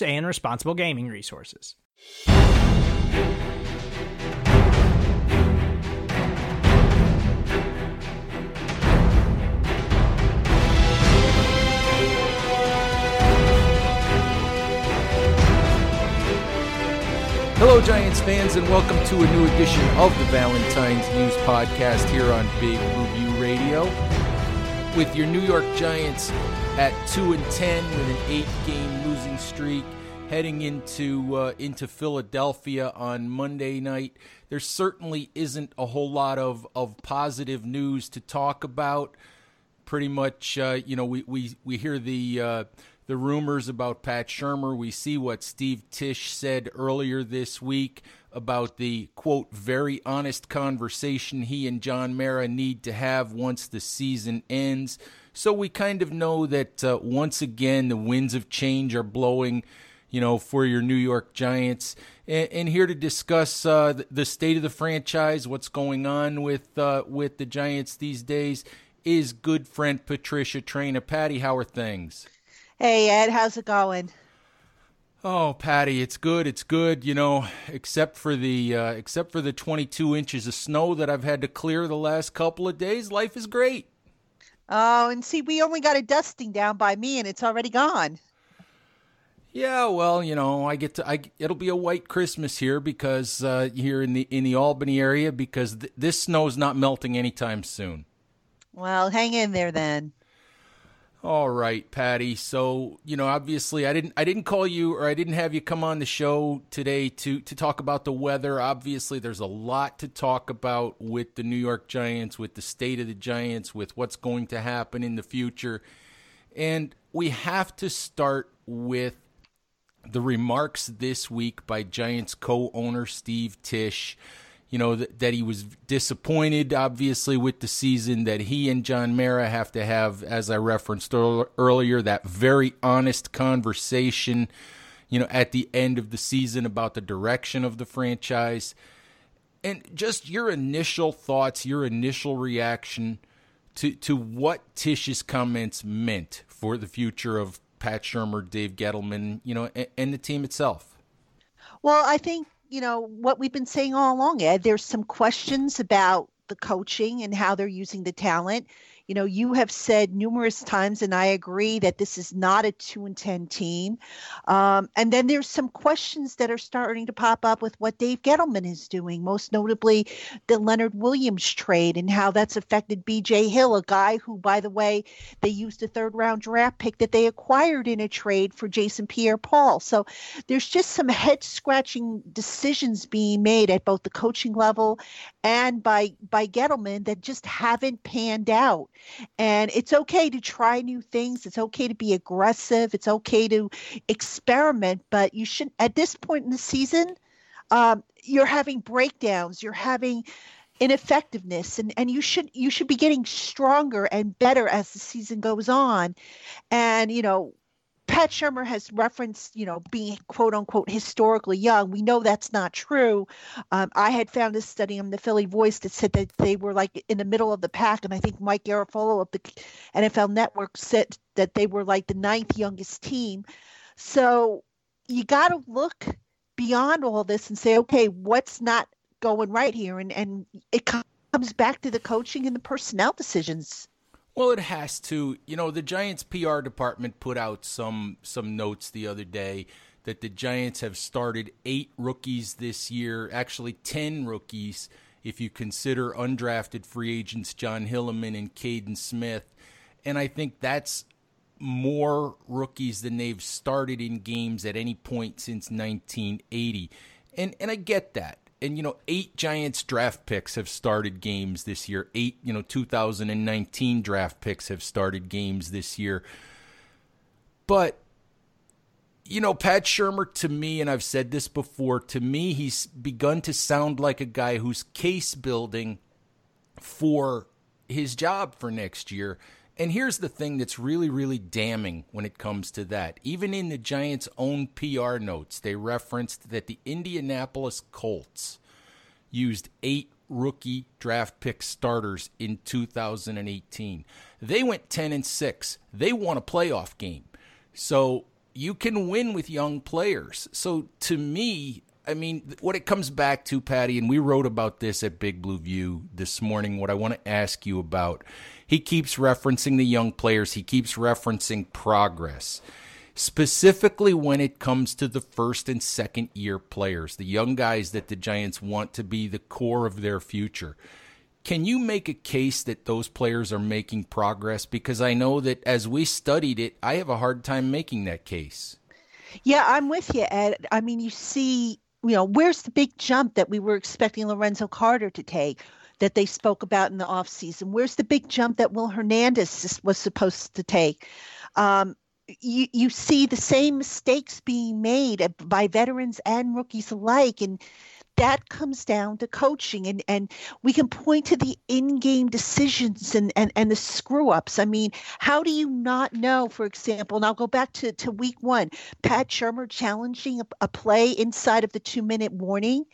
and responsible gaming resources. Hello, Giants fans, and welcome to a new edition of the Valentine's Views Podcast here on Big Blue View Radio. With your New York Giants at two and ten with an eight-game losing streak, heading into uh, into Philadelphia on Monday night, there certainly isn't a whole lot of of positive news to talk about. Pretty much, uh, you know, we we we hear the. Uh, the rumors about Pat Shurmur. We see what Steve Tisch said earlier this week about the quote very honest conversation he and John Mara need to have once the season ends. So we kind of know that uh, once again the winds of change are blowing, you know, for your New York Giants. And, and here to discuss uh, the state of the franchise, what's going on with uh, with the Giants these days, is good friend Patricia Traina. Patty, how are things? Hey Ed, how's it going? Oh, Patty, it's good. It's good. You know, except for the uh, except for the 22 inches of snow that I've had to clear the last couple of days, life is great. Oh, and see, we only got a dusting down by me, and it's already gone. Yeah, well, you know, I get to. I it'll be a white Christmas here because uh, here in the in the Albany area because th- this snow's not melting anytime soon. Well, hang in there then. All right, Patty. So, you know, obviously I didn't I didn't call you or I didn't have you come on the show today to to talk about the weather. Obviously, there's a lot to talk about with the New York Giants, with the state of the Giants, with what's going to happen in the future. And we have to start with the remarks this week by Giants co-owner Steve Tisch you know, that, that he was disappointed, obviously, with the season, that he and John Mara have to have, as I referenced earlier, that very honest conversation, you know, at the end of the season about the direction of the franchise. And just your initial thoughts, your initial reaction to, to what Tisch's comments meant for the future of Pat Shurmur, Dave Gettleman, you know, and, and the team itself. Well, I think you know what we've been saying all along ed there's some questions about the coaching and how they're using the talent you know, you have said numerous times, and I agree that this is not a two and ten team. Um, and then there's some questions that are starting to pop up with what Dave Gettleman is doing, most notably the Leonard Williams trade and how that's affected B.J. Hill, a guy who, by the way, they used a third round draft pick that they acquired in a trade for Jason Pierre-Paul. So there's just some head scratching decisions being made at both the coaching level and by by Gettleman that just haven't panned out. And it's okay to try new things. It's okay to be aggressive. It's okay to experiment, but you shouldn't. at this point in the season, um, you're having breakdowns. You're having ineffectiveness and, and you should you should be getting stronger and better as the season goes on and you know Pat Shurmur has referenced, you know, being quote unquote historically young. We know that's not true. Um, I had found a study on the Philly Voice that said that they were like in the middle of the pack, and I think Mike Garafolo of the NFL Network said that they were like the ninth youngest team. So you got to look beyond all this and say, okay, what's not going right here? And and it comes back to the coaching and the personnel decisions. Well, it has to. You know, the Giants PR department put out some some notes the other day that the Giants have started eight rookies this year, actually 10 rookies if you consider undrafted free agents Jon Hilliman and Kaden Smith. And I think that's more rookies than they've started in games at any point since 1980. And and I get that. And you know, eight Giants draft picks have started games this year. Eight, you know, 2019 draft picks have started games this year. But you know, Pat Shurmur to me, and I've said this before, to me, he's begun to sound like a guy who's case building for his job for next year. And here's the thing that's really, really damning when it comes to that. Even in the Giants' own PR notes, they referenced that the Indianapolis Colts used eight rookie draft pick starters in 2018. They went 10 and 6. They won a playoff game. So you can win with young players. So to me, I mean, what it comes back to, Patty, and we wrote about this at Big Blue View this morning. What I want to ask you about, he keeps referencing the young players, he keeps referencing progress, specifically when it comes to the first and second year players, the young guys that the Giants want to be the core of their future. Can you make a case that those players are making progress? Because I know that as we studied it, I have a hard time making that case. Yeah, I'm with you, Ed. I mean, you see, you know, where's the big jump that we were expecting Lorenzo Carter to take? That they spoke about in the offseason? Where's the big jump that Will Hernandez was supposed to take? Um, you, you see the same mistakes being made by veterans and rookies alike. And that comes down to coaching and and we can point to the in-game decisions and and, and the screw ups i mean how do you not know for example and i'll go back to, to week one pat shurmur challenging a, a play inside of the two minute warning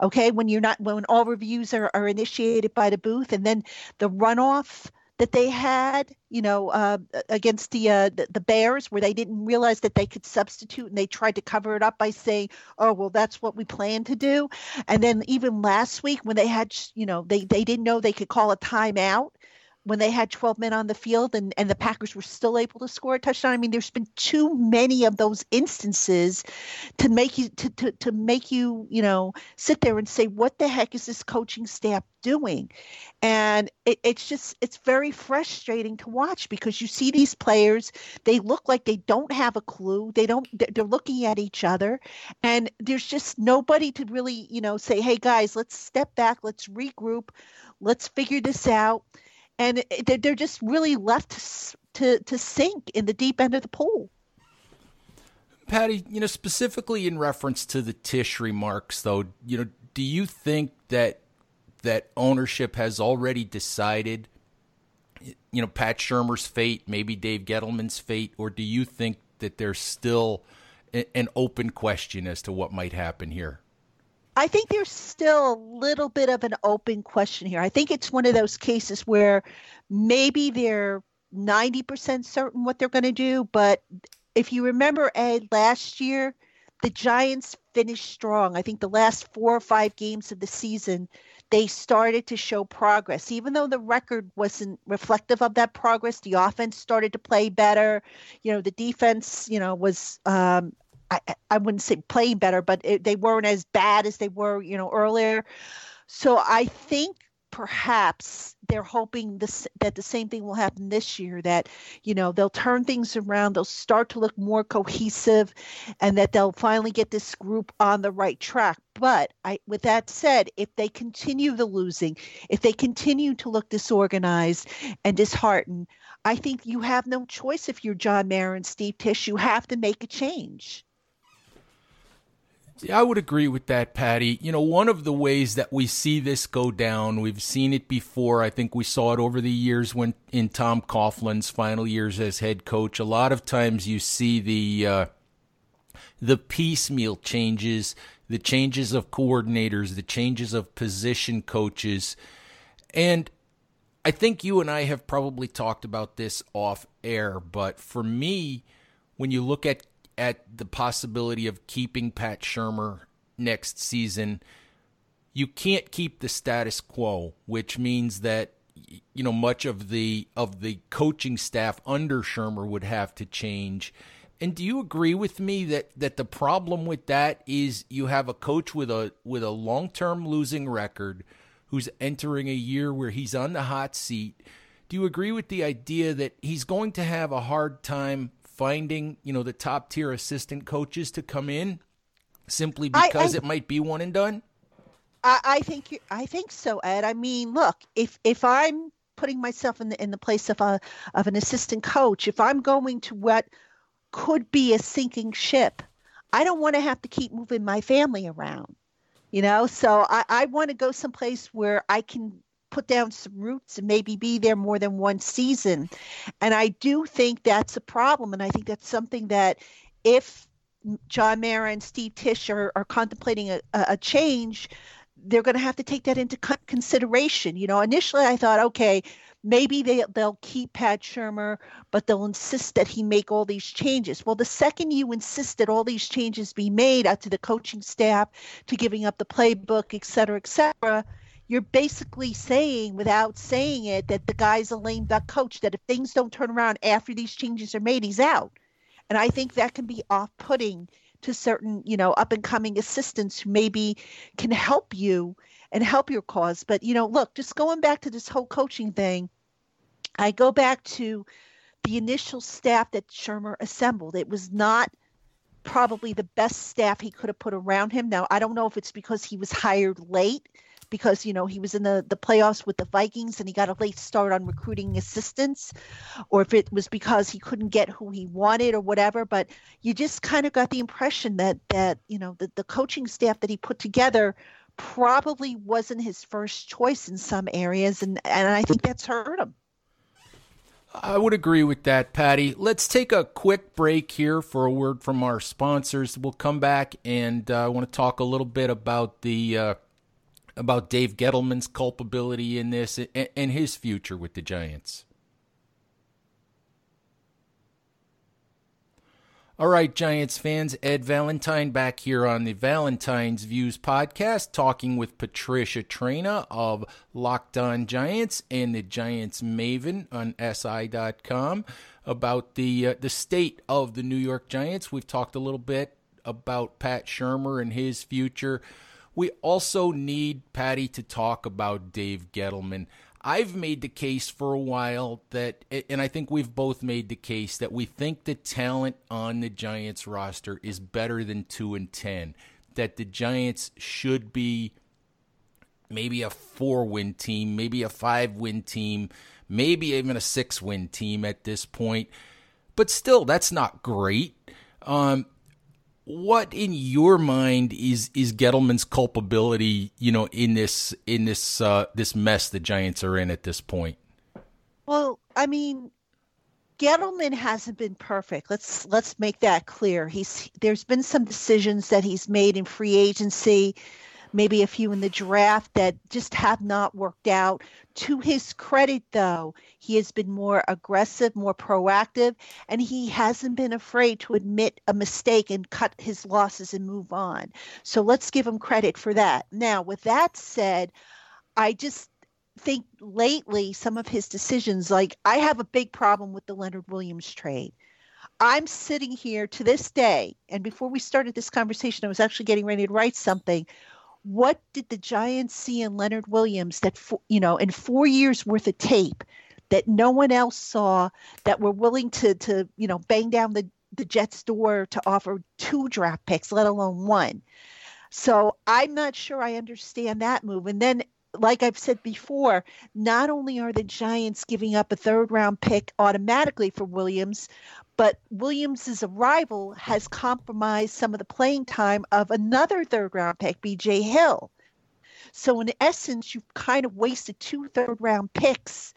okay when you're not when all reviews are, are initiated by the booth and then the runoff that they had, you know, uh, against the, uh, the, the Bears, where they didn't realize that they could substitute and they tried to cover it up by saying, "Oh, well, that's what we plan to do." And then even last week, when they had, you know, they they didn't know they could call a timeout when they had 12 men on the field and, and the Packers were still able to score a touchdown. I mean, there's been too many of those instances to make you to, to, to make you, you know, sit there and say, what the heck is this coaching staff doing? And it, it's just it's very frustrating to watch because you see these players, they look like they don't have a clue. They don't they're looking at each other and there's just nobody to really, you know, say, hey guys, let's step back, let's regroup, let's figure this out and they're just really left to to sink in the deep end of the pool. Patty, you know, specifically in reference to the Tisch remarks, though, you know, do you think that that ownership has already decided, you know, Pat Shurmur's fate, maybe Dave Gettleman's fate, or do you think that there's still an open question as to what might happen here? I think there's still a little bit of an open question here. I think it's one of those cases where maybe they're 90% certain what they're going to do, but if you remember, Ed, last year, the Giants finished strong. I think the last four or five games of the season, they started to show progress. Even though the record wasn't reflective of that progress, the offense started to play better. You know, the defense, you know, was um, I, I wouldn't say playing better, but it, they weren't as bad as they were, you know, earlier. So I think perhaps they're hoping this that the same thing will happen this year that you know they'll turn things around they'll start to look more cohesive and that they'll finally get this group on the right track. But I, with that said if they continue the losing if they continue to look disorganized and disheartened i think you have no choice if you're john mara and steve tisch. You have to make a change I would agree with that, Patty. You know, one of the ways that we see this go down, we've seen it before. I think we saw it over the years when in Tom Coughlin's final years as head coach. A lot of times you see the uh, the piecemeal changes, the changes of coordinators, the changes of position coaches, and I think you and I have probably talked about this off air. But for me, when you look at at the possibility of keeping Pat Shurmur next season, you can't keep the status quo, which means that you know much of the of the coaching staff under Shurmur would have to change. And do you agree with me that that the problem with that is you have a coach with a with a long-term losing record who's entering a year where he's on the hot seat? Do you agree with the idea that he's going to have a hard time finding, you know, the top tier assistant coaches to come in simply because I, I, it might be one and done? I, I think you, I think so, Ed. I mean, look, if if I'm putting myself in the in the place of a of an assistant coach, if I'm going to what could be a sinking ship, I don't want to have to keep moving my family around. You know, so I, I want to go someplace where I can put down some roots and maybe be there more than one season. And I do think that's a problem. And I think that's something that if John Mara and Steve Tisch are, are contemplating a, a change, they're going to have to take that into consideration. You know, initially I thought, okay, maybe they, they'll keep Pat Shurmur, but they'll insist that he make all these changes. Well, the second you insist that all these changes be made out to the coaching staff, to giving up the playbook, et cetera, et cetera, you're basically saying, without saying it, that the guy's a lame duck coach, that if things don't turn around after these changes are made, he's out. And I think that can be off putting to certain, you know, up and coming assistants who maybe can help you and help your cause. But, you know, look, just going back to this whole coaching thing, I go back to the initial staff that Shurmur assembled. It was not probably the best staff he could have put around him. Now, I don't know if it's because he was hired late because you know he was in the the playoffs with the Vikings and he got a late start on recruiting assistants or if it was because he couldn't get who he wanted or whatever but you just kind of got the impression that that you know the, the coaching staff that he put together probably wasn't his first choice in some areas and and I think that's hurt him I would agree with that, Patty. Let's take a quick break here for a word from our sponsors. We'll come back and uh, I want to talk a little bit about the uh, about Dave Gettleman's culpability in this and his future with the Giants. All right, Giants fans, Ed Valentine back here on the Valentine's Views podcast, talking with Patricia Traina of Locked On Giants and the Giants Maven on SI.com about the uh, the state of the New York Giants. We've talked a little bit about Pat Shurmur and his future. We also need Patty to talk about Dave Gettleman. I've made the case for a while that, and I think we've both made the case that we think the talent on the Giants roster is better than 2 and 10. That the Giants should be maybe a four win team, maybe a five win team, maybe even a six win team at this point. But still, that's not great. Um, what in your mind is is Gettleman's culpability, you know, in this in this uh, this mess the Giants are in at this point? Well, I mean, Gettleman hasn't been perfect. Let's let's make that clear. He's there's been some decisions that he's made in free agency maybe a few in the draft that just have not worked out. To his credit, though, he has been more aggressive, more proactive, and he hasn't been afraid to admit a mistake and cut his losses and move on. So let's give him credit for that. Now, with that said, I just think lately some of his decisions, like I have a big problem with the Leonard Williams trade. I'm sitting here to this day, and before we started this conversation, I was actually getting ready to write something what did the Giants see in Leonard Williams that you know in four years worth of tape that no one else saw that were willing to to you know bang down the the Jets door to offer two draft picks, let alone one. So I'm not sure I understand that move. And then like I've said before, not only are the Giants giving up a third round pick automatically for Williams, but Williams's arrival has compromised some of the playing time of another third round pick, BJ Hill. So in essence, you've kind of wasted two third round picks.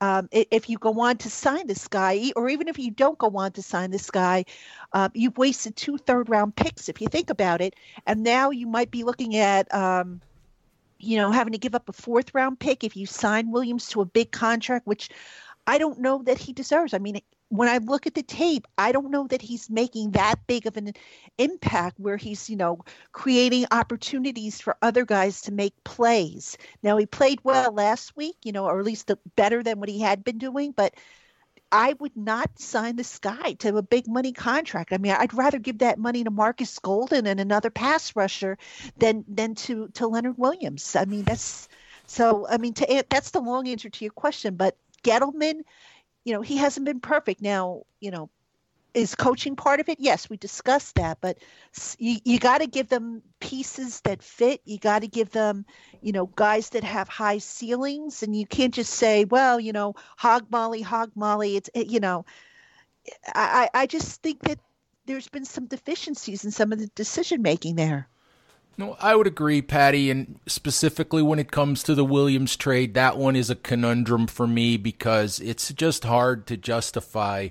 Um, if you go on to sign this guy, or even if you don't go on to sign this guy, uh, you've wasted two third round picks if you think about it. And now you might be looking at, um, you know, having to give up a fourth round pick if you sign Williams to a big contract, which I don't know that he deserves. I mean, when I look at the tape, I don't know that he's making that big of an impact where he's, you know, creating opportunities for other guys to make plays. Now, he played well last week, you know, or at least better than what he had been doing, but I would not sign this guy to a big money contract. I mean, I'd rather give that money to Marcus Golden and another pass rusher than than to to Leonard Williams. I mean, that's so. I mean, to that's the long answer to your question. But Gettleman, you know, he hasn't been perfect. Now, you know, is coaching part of it? Yes, we discussed that, but you, you got to give them pieces that fit. You got to give them, you know, guys that have high ceilings, and you can't just say, well, you know, hog molly, hog molly. It's, it, you know, I, I just think that there's been some deficiencies in some of the decision making there. No, I would agree, Patty. And specifically when it comes to the Williams trade, that one is a conundrum for me because it's just hard to justify.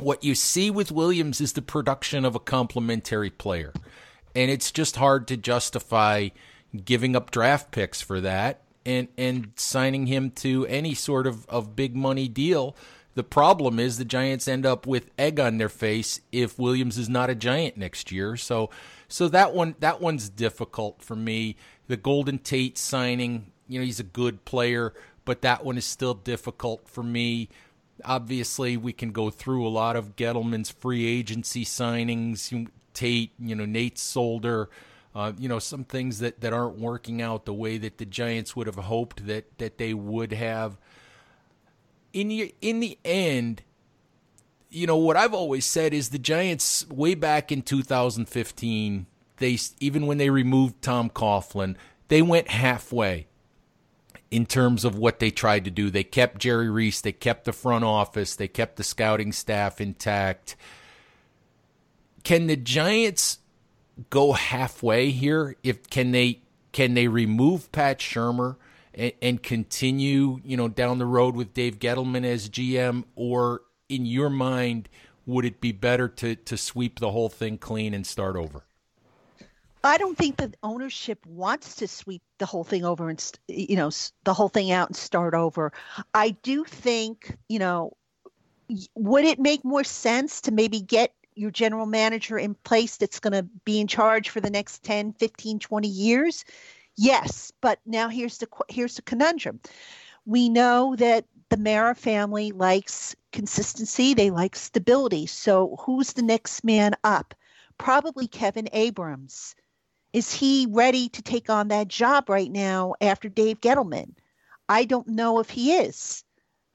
What you see with Williams is the production of a complementary player. And it's just hard to justify giving up draft picks for that and, and signing him to any sort of, of big money deal. The problem is the Giants end up with egg on their face if Williams is not a Giant next year. So so that one that one's difficult for me. The Golden Tate signing, you know, he's a good player, but that one is still difficult for me. Obviously, we can go through a lot of Gettleman's free agency signings. Tate, you know, Nate Solder, uh, you know, some things that, that aren't working out the way that the Giants would have hoped that, that they would have. In the, in the end, you know what I've always said is the Giants way back in 2015 they even when they removed Tom Coughlin they went halfway in terms of what they tried to do. They kept Jerry Reese. They kept the front office. They kept the scouting staff intact. Can the Giants go halfway here? If can they can they remove Pat Shurmur and, and continue you know down the road with Dave Gettleman as GM or in your mind, would it be better to to sweep the whole thing clean and start over? I don't think the ownership wants to sweep the whole thing over and you know the whole thing out and start over. I do think you know would it make more sense to maybe get your general manager in place that's going to be in charge for the next 10 15 20 years yes but now here's the here's the conundrum we know that the Mara family likes consistency, they like stability. So, who's the next man up? Probably Kevin Abrams. Is he ready to take on that job right now after Dave Gettleman? I don't know if he is.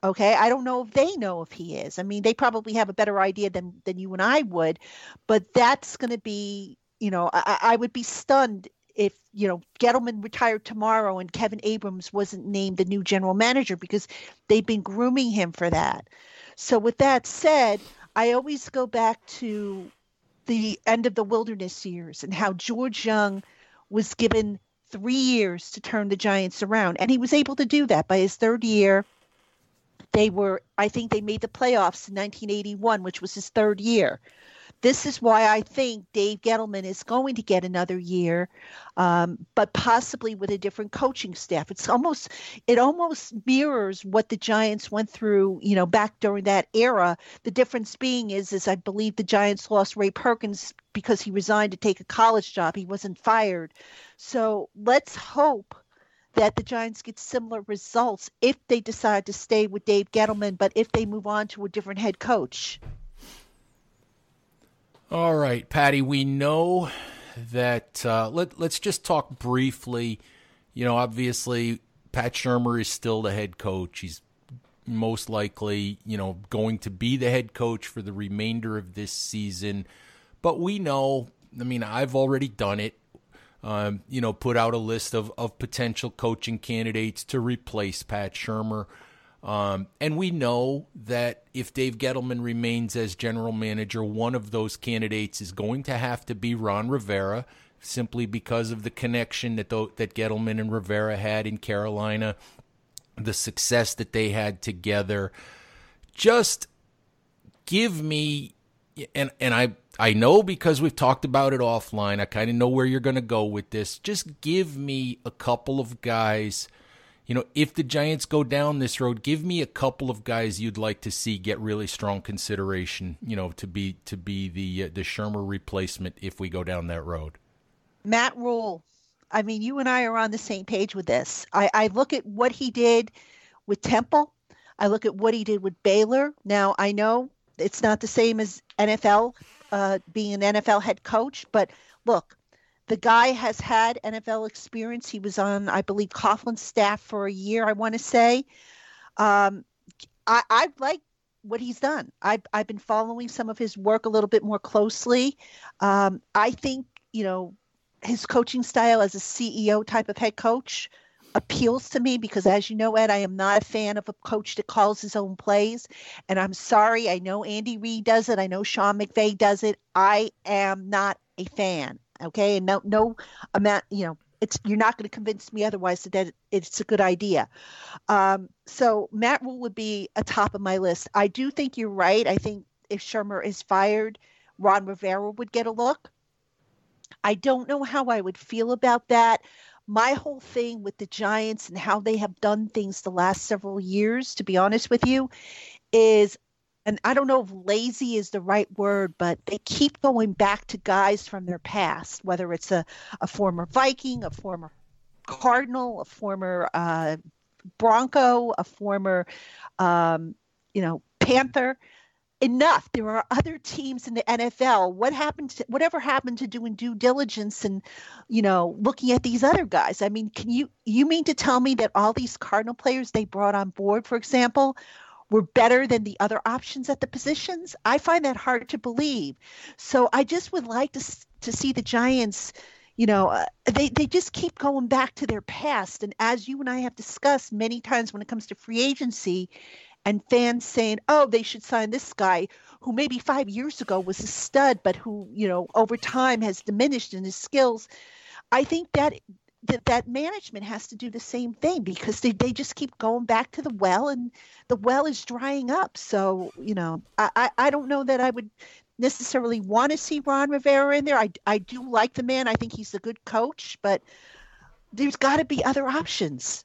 Okay, I don't know if they know if he is. I mean, they probably have a better idea than than you and I would, but that's going to be, you know, I, I would be stunned if you know Gettleman retired tomorrow and Kevin Abrams wasn't named the new general manager because they've been grooming him for that. So with that said, I always go back to the end of the wilderness years and how George Young was given 3 years to turn the Giants around and he was able to do that by his third year. They were I think they made the playoffs in 1981, which was his third year. This is why I think Dave Gettleman is going to get another year, um, but possibly with a different coaching staff. It's almost it almost mirrors what the Giants went through, you know, back during that era. The difference being is, is I believe the Giants lost Ray Perkins because he resigned to take a college job. He wasn't fired. So let's hope that the Giants get similar results if they decide to stay with Dave Gettleman, but if they move on to a different head coach. All right, Patty, we know that uh, let, let's just talk briefly. You know, obviously, Pat Shurmur is still the head coach. He's most likely, you know, going to be the head coach for the remainder of this season. But we know, I mean, I've already done it. Um, you know, put out a list of, of potential coaching candidates to replace Pat Shurmur. Um, and we know that if Dave Gettleman remains as general manager, one of those candidates is going to have to be Ron Rivera, simply because of the connection that that Gettleman and Rivera had in Carolina, the success that they had together. Just give me, and and I I know because we've talked about it offline. I kind of know where you're going to go with this. Just give me a couple of guys you know, if the Giants go down this road, give me a couple of guys you'd like to see get really strong consideration, you know, to be to be the uh, the Shurmur replacement if we go down that road. Matt Rhule. I mean, you and I are on the same page with this. I, I look at what he did with Temple. I look at what he did with Baylor. Now I know it's not the same as NFL uh, being an NFL head coach, but look, the guy has had NFL experience. He was on, I believe, Coughlin's staff for a year, I want to say. Um, I, I like what he's done. I've, I've been following some of his work a little bit more closely. Um, I think, you know, his coaching style as a CEO type of head coach appeals to me because as you know ed i am not a fan of a coach that calls his own plays and i'm sorry i know andy reid does it i know sean mcvay does it i am not a fan okay? And no no amount you know it's you're not going to convince me otherwise that it's a good idea. Um, so matt rhule would be a top of my list. I do think you're right. I think if shurmur is fired ron rivera would get a look. I don't know how i would feel about that. My whole thing with the giants and how they have done things the last several years to be honest with you is and I don't know if lazy is the right word, but they keep going back to guys from their past, whether it's a, a former Viking, a former Cardinal, a former uh, Bronco, a former, um, you know, Panther. Enough. There are other teams in the NFL. What happened? To, whatever happened to doing due diligence and, you know, looking at these other guys? I mean, can you you mean to tell me that all these Cardinal players they brought on board, for example, were better than the other options at the positions. I find that hard to believe. So I just would like to to see the Giants. You know, uh, they they just keep going back to their past, and as you and I have discussed many times when it comes to free agency, and fans saying, "Oh, they should sign this guy." Who maybe five years ago was a stud, but who, you know, over time has diminished in his skills. I think that that that management has to do the same thing because they, they just keep going back to the well and the well is drying up. So you know I, I, I don't know that i would necessarily want to see ron rivera in there. I, I do like the man. I think he's a good coach but there's got to be other options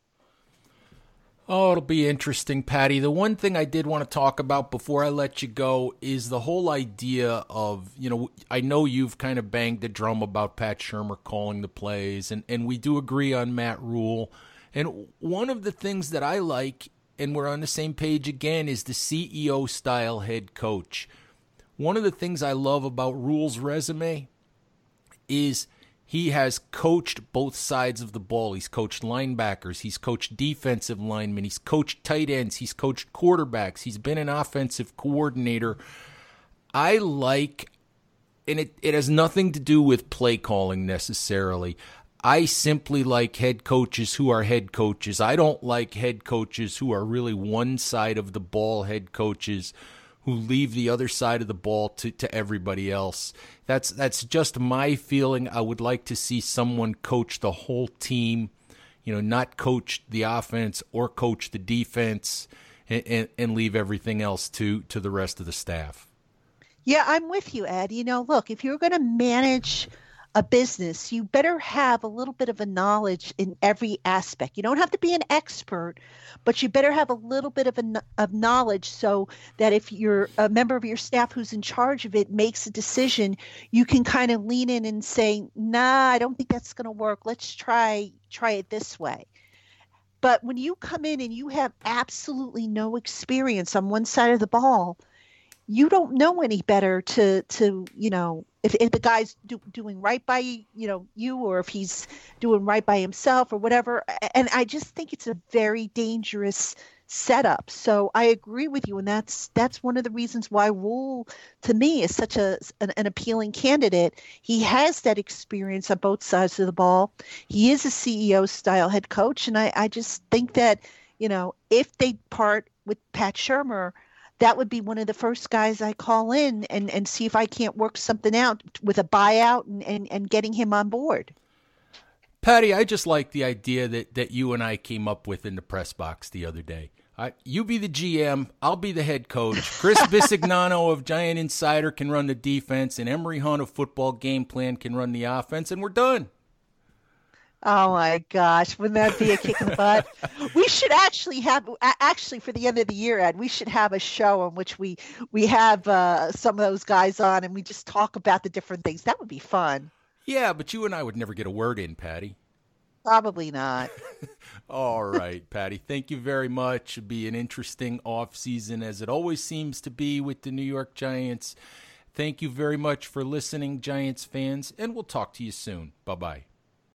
Oh, it'll be interesting, Patty. The one thing I did want to talk about before I let you go is the whole idea of, you know, I know you've kind of banged the drum about Pat Shurmur calling the plays, and, and we do agree on Matt Rhule. And one of the things that I like, and we're on the same page again, is the CEO style head coach. One of the things I love about Rhule's resume is – he has coached both sides of the ball. He's coached linebackers, he's coached defensive linemen, he's coached tight ends, he's coached quarterbacks, he's been an offensive coordinator. I like, and it, it has nothing to do with play calling necessarily. I simply like head coaches who are head coaches. I don't like head coaches who are really one side of the ball head coaches who leave the other side of the ball to, to everybody else. That's that's just my feeling. I would like to see someone coach the whole team, you know, not coach the offense or coach the defense and, and, and leave everything else to to the rest of the staff. Yeah, I'm with you, Ed. You know, look, if you're going to manage a business, you better have a little bit of a knowledge in every aspect. You don't have to be an expert, but you better have a little bit of a, of knowledge so that if you're a member of your staff who's in charge of it makes a decision, you can kind of lean in and say, "Nah, I don't think that's going to work. Let's try try it this way." But when you come in and you have absolutely no experience on one side of the ball, you don't know any better to to you know if, if the guy's do, doing right by you know you or if he's doing right by himself or whatever. And i just think it's a very dangerous setup. So i agree with you and that's that's one of the reasons why Rhule to me is such a an, an appealing candidate. He has that experience on both sides of the ball. He is a ceo style head coach and i i just think that you know if they part with pat shurmur that would be one of the first guys I call in and, and see if I can't work something out with a buyout and, and, and getting him on board. Patty, I just like the idea that, that you and I came up with in the press box the other day. I, you be the GM, I'll be the head coach. Chris Bisignano of Giant Insider can run the defense, and Emory Hunt of Football Game Plan can run the offense, and we're done. Oh my gosh, wouldn't that be a kick in the butt? we should actually have actually for the end of the year, Ed. We should have a show in which we we have uh, some of those guys on and we just talk about the different things. That would be fun. Yeah, but you and I would never get a word in, Patty. Probably not. All right, Patty. Thank you very much. It'll be an interesting off season as it always seems to be with the New York Giants. Thank you very much for listening, Giants fans, and we'll talk to you soon. Bye bye.